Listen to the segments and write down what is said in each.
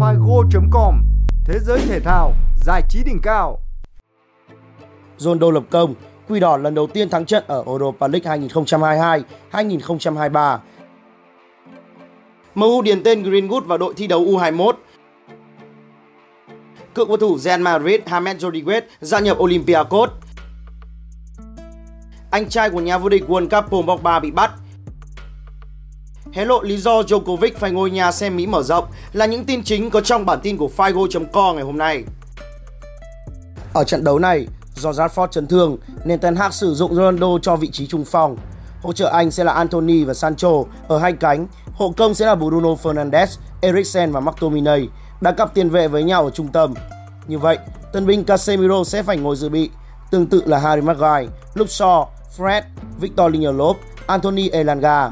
figo.com Thế giới thể thao, giải trí đỉnh cao. Ronaldo lập công, Quỷ đỏ lần đầu tiên thắng trận ở Europa League 2022-2023. MU điền tên Greenwood vào đội thi đấu U21. Cựu cầu thủ Real Madrid James Rodriguez gia nhập Olympiacos. Anh trai của nhà vô địch World Cup Paul Pogba bị bắt. Hé lộ lý do Djokovic phải ngồi nhà xem Mỹ mở rộng là những tin chính có trong bản tin của Figo.com ngày hôm nay. Ở trận đấu này, do Rashford chấn thương nên Ten Hag sử dụng Ronaldo cho vị trí trung phong. Hỗ trợ anh sẽ là Anthony và Sancho ở hai cánh, hộ công sẽ là Bruno Fernandes, Eriksen và McTominay, đã cặp tiền vệ với nhau ở trung tâm. Như vậy, tân binh Casemiro sẽ phải ngồi dự bị, tương tự là Harry Maguire, Luke Shaw, Fred, Victor Lindelof, Anthony Elanga.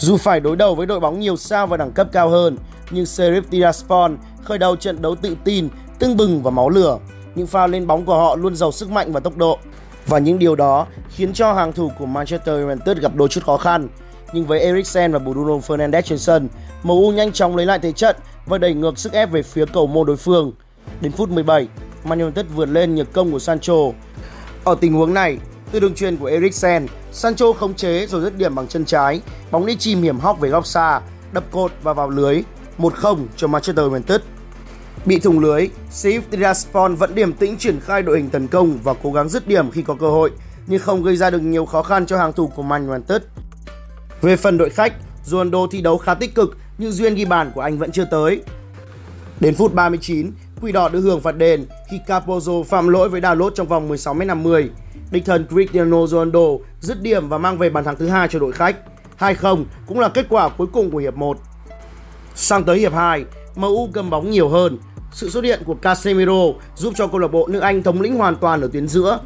Dù phải đối đầu với đội bóng nhiều sao và đẳng cấp cao hơn, nhưng Serif Tiraspol khởi đầu trận đấu tự tin, tưng bừng và máu lửa. Những pha lên bóng của họ luôn giàu sức mạnh và tốc độ. Và những điều đó khiến cho hàng thủ của Manchester United gặp đôi chút khó khăn. Nhưng với Eriksen và Bruno Fernandes trên sân, MU nhanh chóng lấy lại thế trận và đẩy ngược sức ép về phía cầu môn đối phương. Đến phút 17, Man United vượt lên nhờ công của Sancho. Ở tình huống này, từ đường truyền của Eriksen, Sancho khống chế rồi dứt điểm bằng chân trái, bóng đi chìm hiểm hóc về góc xa, đập cột và vào lưới, 1-0 cho Manchester United. Bị thủng lưới, Steve Tiraspol vẫn điềm tĩnh triển khai đội hình tấn công và cố gắng dứt điểm khi có cơ hội, nhưng không gây ra được nhiều khó khăn cho hàng thủ của Man United. Về phần đội khách, Ronaldo thi đấu khá tích cực nhưng duyên ghi bàn của anh vẫn chưa tới. Đến phút 39, Quỷ đỏ được hưởng phạt đền khi Capozzo phạm lỗi với đà lốt trong vòng 16m50. Đích thân Cristiano Ronaldo dứt điểm và mang về bàn thắng thứ hai cho đội khách. 2-0 cũng là kết quả cuối cùng của hiệp 1. Sang tới hiệp 2, MU cầm bóng nhiều hơn. Sự xuất hiện của Casemiro giúp cho câu lạc bộ nước Anh thống lĩnh hoàn toàn ở tuyến giữa.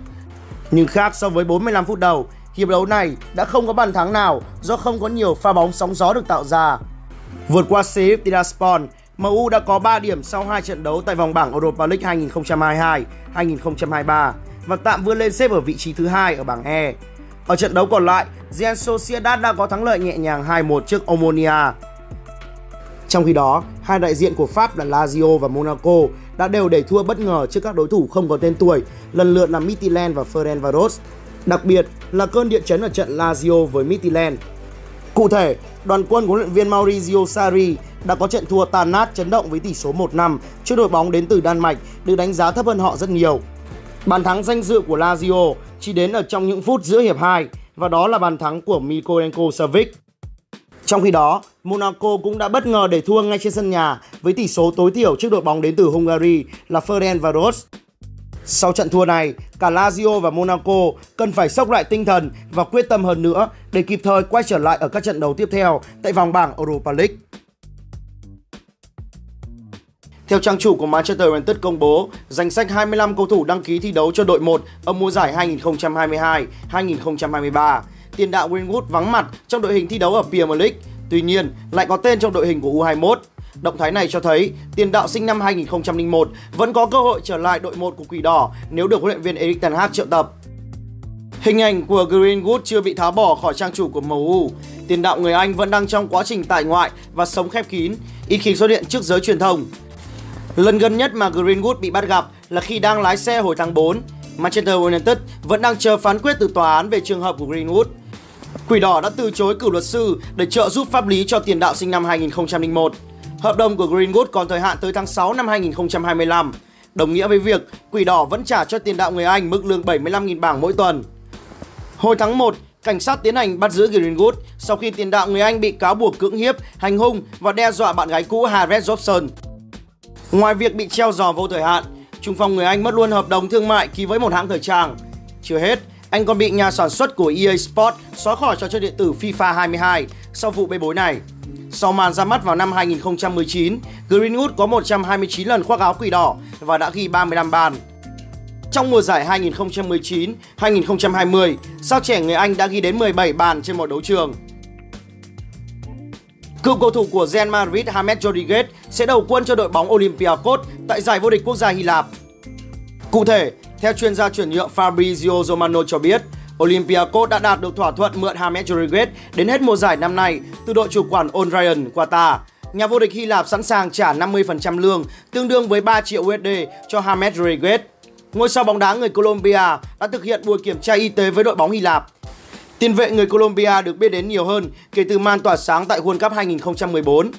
Nhưng khác so với 45 phút đầu, hiệp đấu này đã không có bàn thắng nào do không có nhiều pha bóng sóng gió được tạo ra. Vượt qua CF Tiraspol, MU đã có 3 điểm sau 2 trận đấu tại vòng bảng Europa League 2022-2023 và tạm vươn lên xếp ở vị trí thứ hai ở bảng E. Ở trận đấu còn lại, Real Sociedad đã có thắng lợi nhẹ nhàng 2-1 trước Omonia. Trong khi đó, hai đại diện của Pháp là Lazio và Monaco đã đều để thua bất ngờ trước các đối thủ không có tên tuổi, lần lượt là Midtjylland và Ferencvaros. Đặc biệt là cơn địa chấn ở trận Lazio với Midtjylland. Cụ thể, đoàn quân của huấn luyện viên Maurizio Sarri đã có trận thua tàn nát chấn động với tỷ số 1-5 trước đội bóng đến từ Đan Mạch được đánh giá thấp hơn họ rất nhiều. Bàn thắng danh dự của Lazio chỉ đến ở trong những phút giữa hiệp 2 và đó là bàn thắng của Mikolenko Savic. Trong khi đó, Monaco cũng đã bất ngờ để thua ngay trên sân nhà với tỷ số tối thiểu trước đội bóng đến từ Hungary là Ferencvaros. Sau trận thua này, cả Lazio và Monaco cần phải sốc lại tinh thần và quyết tâm hơn nữa để kịp thời quay trở lại ở các trận đấu tiếp theo tại vòng bảng Europa League. Theo trang chủ của Manchester United công bố, danh sách 25 cầu thủ đăng ký thi đấu cho đội 1 ở mùa giải 2022-2023. Tiền đạo Greenwood vắng mặt trong đội hình thi đấu ở Premier League, tuy nhiên lại có tên trong đội hình của U21. Động thái này cho thấy tiền đạo sinh năm 2001 vẫn có cơ hội trở lại đội 1 của Quỷ Đỏ nếu được huấn luyện viên Erik ten Hag triệu tập. Hình ảnh của Greenwood chưa bị tháo bỏ khỏi trang chủ của MU. Tiền đạo người Anh vẫn đang trong quá trình tại ngoại và sống khép kín, ít khi xuất hiện trước giới truyền thông. Lần gần nhất mà Greenwood bị bắt gặp là khi đang lái xe hồi tháng 4. Manchester United vẫn đang chờ phán quyết từ tòa án về trường hợp của Greenwood. Quỷ đỏ đã từ chối cử luật sư để trợ giúp pháp lý cho tiền đạo sinh năm 2001. Hợp đồng của Greenwood còn thời hạn tới tháng 6 năm 2025, đồng nghĩa với việc Quỷ đỏ vẫn trả cho tiền đạo người Anh mức lương 75.000 bảng mỗi tuần. Hồi tháng 1, cảnh sát tiến hành bắt giữ Greenwood sau khi tiền đạo người Anh bị cáo buộc cưỡng hiếp, hành hung và đe dọa bạn gái cũ Harriet Jobson. Ngoài việc bị treo giò vô thời hạn, trung phong người Anh mất luôn hợp đồng thương mại ký với một hãng thời trang. Chưa hết, anh còn bị nhà sản xuất của EA Sports xóa khỏi trò chơi điện tử FIFA 22 sau vụ bê bối này. Sau màn ra mắt vào năm 2019, Greenwood có 129 lần khoác áo quỷ đỏ và đã ghi 35 bàn. Trong mùa giải 2019-2020, sao trẻ người Anh đã ghi đến 17 bàn trên mọi đấu trường. Cựu cầu thủ của Real Madrid James Rodriguez sẽ đầu quân cho đội bóng Olympiacos tại giải vô địch quốc gia Hy Lạp. Cụ thể, theo chuyên gia chuyển nhượng Fabrizio Romano cho biết, Olympiacos đã đạt được thỏa thuận mượn James Rodriguez đến hết mùa giải năm nay từ đội chủ quản Al Ryan Qatar. nhà vô địch Hy Lạp sẵn sàng trả 50% lương, tương đương với 3 triệu USD cho James Rodriguez. Ngôi sao bóng đá người Colombia đã thực hiện buổi kiểm tra y tế với đội bóng Hy Lạp. Tiền vệ người Colombia được biết đến nhiều hơn kể từ màn tỏa sáng tại World Cup 2014.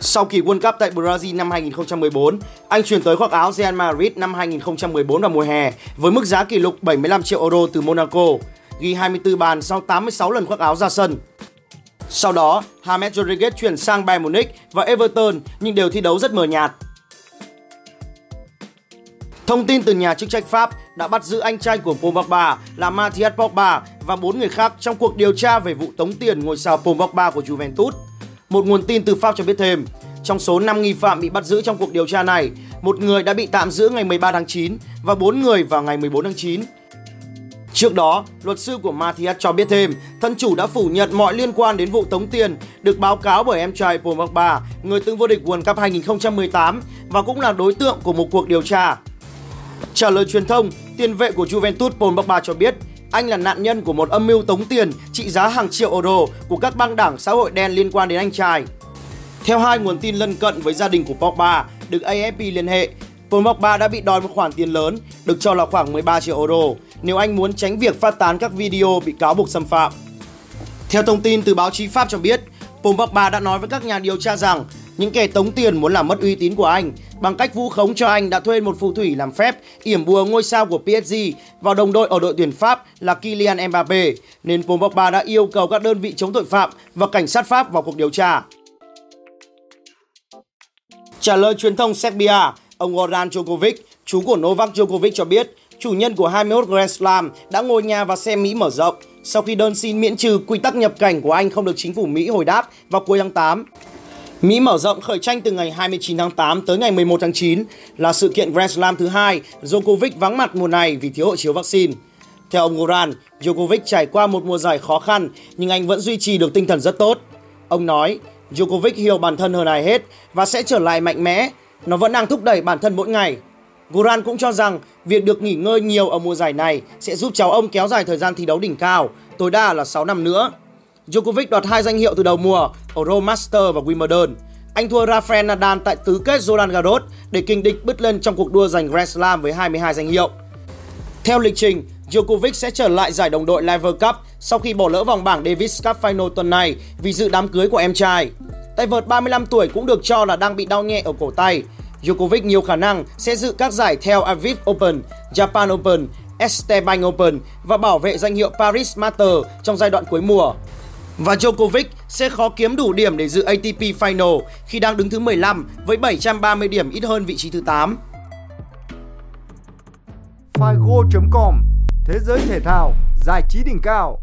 Sau kỳ World Cup tại Brazil năm 2014, anh chuyển tới khoác áo Real Madrid năm 2014 vào mùa hè với mức giá kỷ lục 75 triệu euro từ Monaco, ghi 24 bàn sau 86 lần khoác áo ra sân. Sau đó, James Rodriguez chuyển sang Bayern Munich và Everton nhưng đều thi đấu rất mờ nhạt. Thông tin từ nhà chức trách Pháp đã bắt giữ anh trai của Paul Pogba là Matthias Pogba và bốn người khác trong cuộc điều tra về vụ tống tiền ngôi sao Paul Pogba của Juventus. Một nguồn tin từ Pháp cho biết thêm, trong số 5 nghi phạm bị bắt giữ trong cuộc điều tra này, một người đã bị tạm giữ ngày 13 tháng 9 và 4 người vào ngày 14 tháng 9. Trước đó, luật sư của Matthias cho biết thêm, thân chủ đã phủ nhận mọi liên quan đến vụ tống tiền được báo cáo bởi em trai Paul Pogba, người từng vô địch World Cup 2018 và cũng là đối tượng của một cuộc điều tra. Trả lời truyền thông, tiền vệ của Juventus Paul Pogba cho biết anh là nạn nhân của một âm mưu tống tiền trị giá hàng triệu euro của các băng đảng xã hội đen liên quan đến anh trai. Theo hai nguồn tin lân cận với gia đình của Pogba được AFP liên hệ, Paul Pogba đã bị đòi một khoản tiền lớn, được cho là khoảng 13 triệu euro, nếu anh muốn tránh việc phát tán các video bị cáo buộc xâm phạm. Theo thông tin từ báo chí Pháp cho biết, Paul Pogba đã nói với các nhà điều tra rằng những kẻ tống tiền muốn làm mất uy tín của anh bằng cách vu khống cho anh đã thuê một phù thủy làm phép yểm bùa ngôi sao của PSG vào đồng đội ở đội tuyển Pháp là Kylian Mbappe, nên Paul Pogba đã yêu cầu các đơn vị chống tội phạm và cảnh sát Pháp vào cuộc điều tra. Trả lời truyền thông Serbia, ông Goran Djokovic, chú của Novak Djokovic cho biết, chủ nhân của 21 Grand Slam đã ngồi nhà và xem Mỹ mở rộng sau khi đơn xin miễn trừ quy tắc nhập cảnh của anh không được chính phủ Mỹ hồi đáp vào cuối tháng 8. Mỹ mở rộng khởi tranh từ ngày 29 tháng 8 tới ngày 11 tháng 9 là sự kiện Grand Slam thứ hai Djokovic vắng mặt mùa này vì thiếu hộ chiếu vaccine. Theo ông Goran, Djokovic trải qua một mùa giải khó khăn nhưng anh vẫn duy trì được tinh thần rất tốt. Ông nói, Djokovic hiểu bản thân hơn ai hết và sẽ trở lại mạnh mẽ. Nó vẫn đang thúc đẩy bản thân mỗi ngày. Goran cũng cho rằng việc được nghỉ ngơi nhiều ở mùa giải này sẽ giúp cháu ông kéo dài thời gian thi đấu đỉnh cao, tối đa là 6 năm nữa. Djokovic đoạt hai danh hiệu từ đầu mùa ở Rome Master và Wimbledon. Anh thua Rafael Nadal tại tứ kết Roland Garros để kình địch bứt lên trong cuộc đua giành Grand Slam với 22 danh hiệu. Theo lịch trình, Djokovic sẽ trở lại giải đồng đội Lever Cup sau khi bỏ lỡ vòng bảng Davis Cup Final tuần này vì dự đám cưới của em trai. Tay vợt 35 tuổi cũng được cho là đang bị đau nhẹ ở cổ tay. Djokovic nhiều khả năng sẽ dự các giải theo Aviv Open, Japan Open, Esteban Open và bảo vệ danh hiệu Paris Master trong giai đoạn cuối mùa. Và Djokovic sẽ khó kiếm đủ điểm để dự ATP Final khi đang đứng thứ 15 với 730 điểm ít hơn vị trí thứ 8. Figo.com Thế giới thể thao, giải trí đỉnh cao